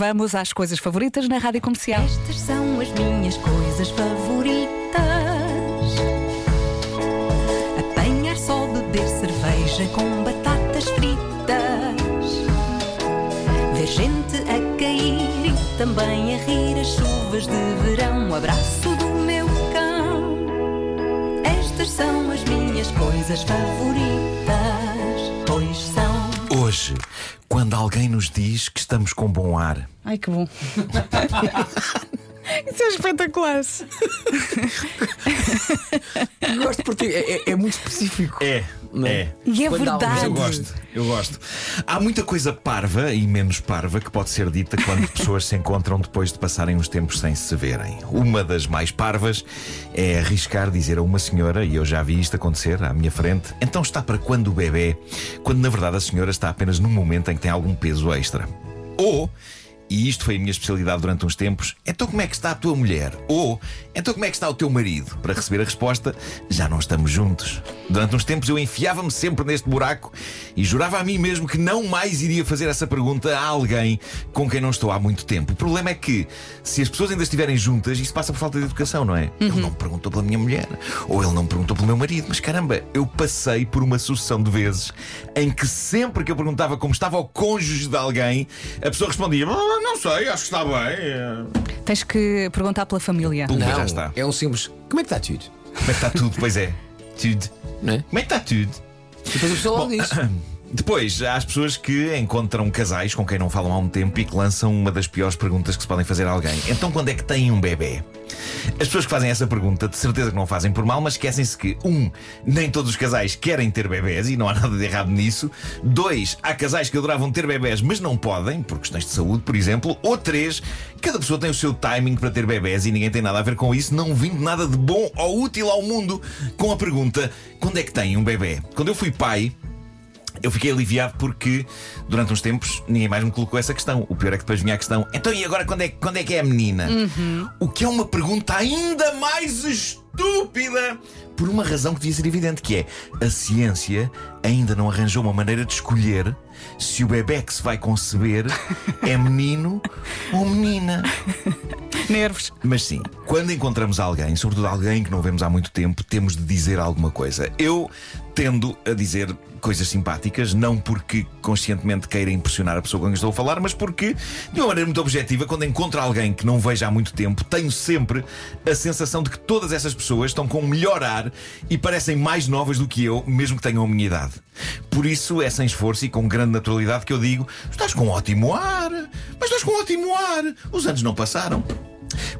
Vamos às coisas favoritas na rádio comercial. Estas são as minhas coisas favoritas: apanhar só, beber cerveja com batatas fritas, ver gente a cair e também a rir as chuvas de verão. O abraço do meu cão. Estas são as minhas coisas favoritas, alguém nos diz que estamos com bom ar, Ai, que bom. Isso é espetacular. Gosto porque é, é- é muito específico. é, Não é? é. E é Quando há verdade. Eu gosto, eu gosto. Há muita coisa parva e menos parva que pode ser dita quando pessoas se encontram depois de passarem uns tempos sem se verem. Uma das mais parvas é arriscar dizer a uma senhora, e eu já vi isto acontecer à minha frente, então está para quando o bebê, quando na verdade a senhora está apenas num momento em que tem algum peso extra. Ou. E isto foi a minha especialidade durante uns tempos. Então, como é que está a tua mulher? Ou, então, como é que está o teu marido? Para receber a resposta, já não estamos juntos. Durante uns tempos eu enfiava-me sempre neste buraco e jurava a mim mesmo que não mais iria fazer essa pergunta a alguém com quem não estou há muito tempo. O problema é que, se as pessoas ainda estiverem juntas, isso passa por falta de educação, não é? Ele não perguntou pela minha mulher, ou ele não perguntou pelo meu marido, mas caramba, eu passei por uma sucessão de vezes em que sempre que eu perguntava como estava o cônjuge de alguém, a pessoa respondia: "Ah, Não sei, acho que está bem. Tens que perguntar pela família. Pum, Não, já está. é um simples. Como é que está tudo? Como é que está tudo? Pois é, tudo. Não é? Como é que está tudo? E depois a pessoa logo diz. Depois, há as pessoas que encontram casais com quem não falam há um tempo e que lançam uma das piores perguntas que se podem fazer a alguém. Então, quando é que têm um bebê? As pessoas que fazem essa pergunta, de certeza que não fazem por mal, mas esquecem-se que, um, nem todos os casais querem ter bebés e não há nada de errado nisso. Dois, há casais que adoravam ter bebés, mas não podem, por questões de saúde, por exemplo. Ou três, cada pessoa tem o seu timing para ter bebés e ninguém tem nada a ver com isso, não vindo nada de bom ou útil ao mundo com a pergunta: quando é que têm um bebê? Quando eu fui pai. Eu fiquei aliviado porque durante uns tempos ninguém mais me colocou essa questão. O pior é que depois vinha a questão: então e agora quando é, quando é que é a menina? O que é uma pergunta ainda mais estúpida por uma razão que devia ser evidente: que é a ciência ainda não arranjou uma maneira de escolher se o bebê que se vai conceber é menino ou menina. Nervos. Mas sim, quando encontramos alguém, sobretudo alguém que não vemos há muito tempo, temos de dizer alguma coisa. Eu tendo a dizer coisas simpáticas, não porque conscientemente queira impressionar a pessoa com quem estou a falar, mas porque, de uma maneira muito objetiva, quando encontro alguém que não vejo há muito tempo, tenho sempre a sensação de que todas essas pessoas estão com o melhor ar e parecem mais novas do que eu, mesmo que tenham a minha idade. Por isso é sem esforço e com grande naturalidade que eu digo: estás com ótimo ar, mas estás com ótimo ar, os anos não passaram.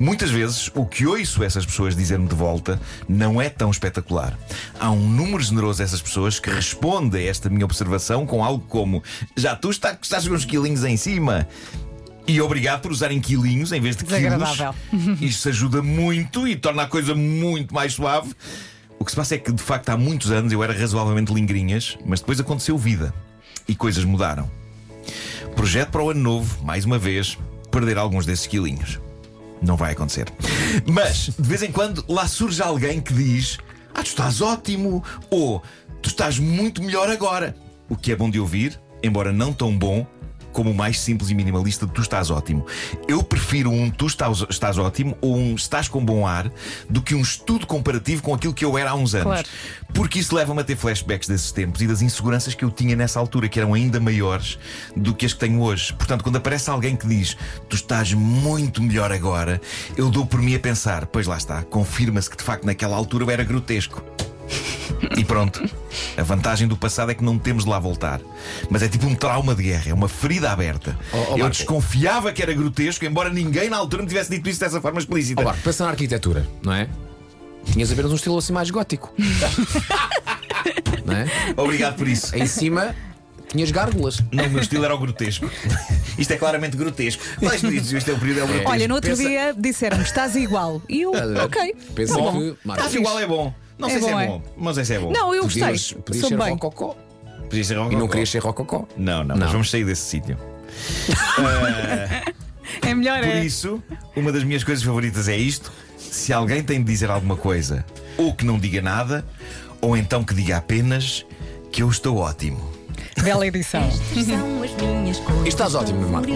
Muitas vezes o que ouço essas pessoas dizer-me de volta não é tão espetacular. Há um número generoso dessas pessoas que responde a esta minha observação com algo como: Já tu está- estás com uns quilinhos em cima. E obrigado por usarem quilinhos em vez de quilos. Desagradável. Isto ajuda muito e torna a coisa muito mais suave. O que se passa é que, de facto, há muitos anos eu era razoavelmente lingrinhas, mas depois aconteceu vida e coisas mudaram. Projeto para o ano novo, mais uma vez, perder alguns desses quilinhos. Não vai acontecer. Mas, de vez em quando, lá surge alguém que diz: Ah, tu estás ótimo! Ou tu estás muito melhor agora. O que é bom de ouvir, embora não tão bom como o mais simples e minimalista de tu estás ótimo. Eu prefiro um tu estás, estás ótimo ou um estás com bom ar do que um estudo comparativo com aquilo que eu era há uns anos. Claro. Porque isso leva-me a ter flashbacks desses tempos e das inseguranças que eu tinha nessa altura, que eram ainda maiores do que as que tenho hoje. Portanto, quando aparece alguém que diz tu estás muito melhor agora, eu dou por mim a pensar, pois lá está, confirma-se que de facto naquela altura eu era grotesco. E pronto. A vantagem do passado é que não temos de lá voltar. Mas é tipo um trauma de guerra, é uma ferida aberta. Oh, oh, eu desconfiava que era grotesco, embora ninguém na altura me tivesse dito isso dessa forma explícita. Marco, pensa na arquitetura, não é? Tinhas apenas um estilo assim mais gótico. não é? Obrigado por isso. Em cima tinhas gárgulas. Não, o meu estilo era o grotesco. Isto é claramente grotesco. Mas isto, isto é o período é o grotesco. Olha, no outro Pensa- dia disseram-me estás igual. E eu, ok. Pensa tá bom. que. Estás igual é bom. Não É sei se bom, é é? bom, mas esse é bom. Não, eu gostei. podias, podias Soube ser bem. rococó. Podia ser E não rococó. querias ser rococó. Não, não, Não. mas vamos sair desse sítio. É melhor Por é. isso, uma das minhas coisas favoritas é isto: se alguém tem de dizer alguma coisa, ou que não diga nada, ou então que diga apenas que eu estou ótimo. Bela edição. Estas são as minhas coisas Estás ótimo, Marco.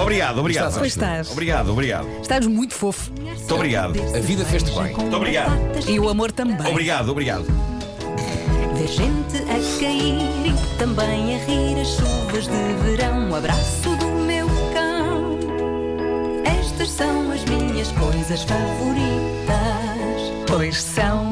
Obrigado, obrigado. Estás, Pois estás. Obrigado, obrigado. Estás muito fofo. Muito obrigado. A vida fez-te bem. Muito obrigado. E o amor também. Obrigado, obrigado. Ver gente a cair e também a rir as chuvas de verão. Um abraço do meu cão. Estas são as minhas coisas favoritas. Pois são.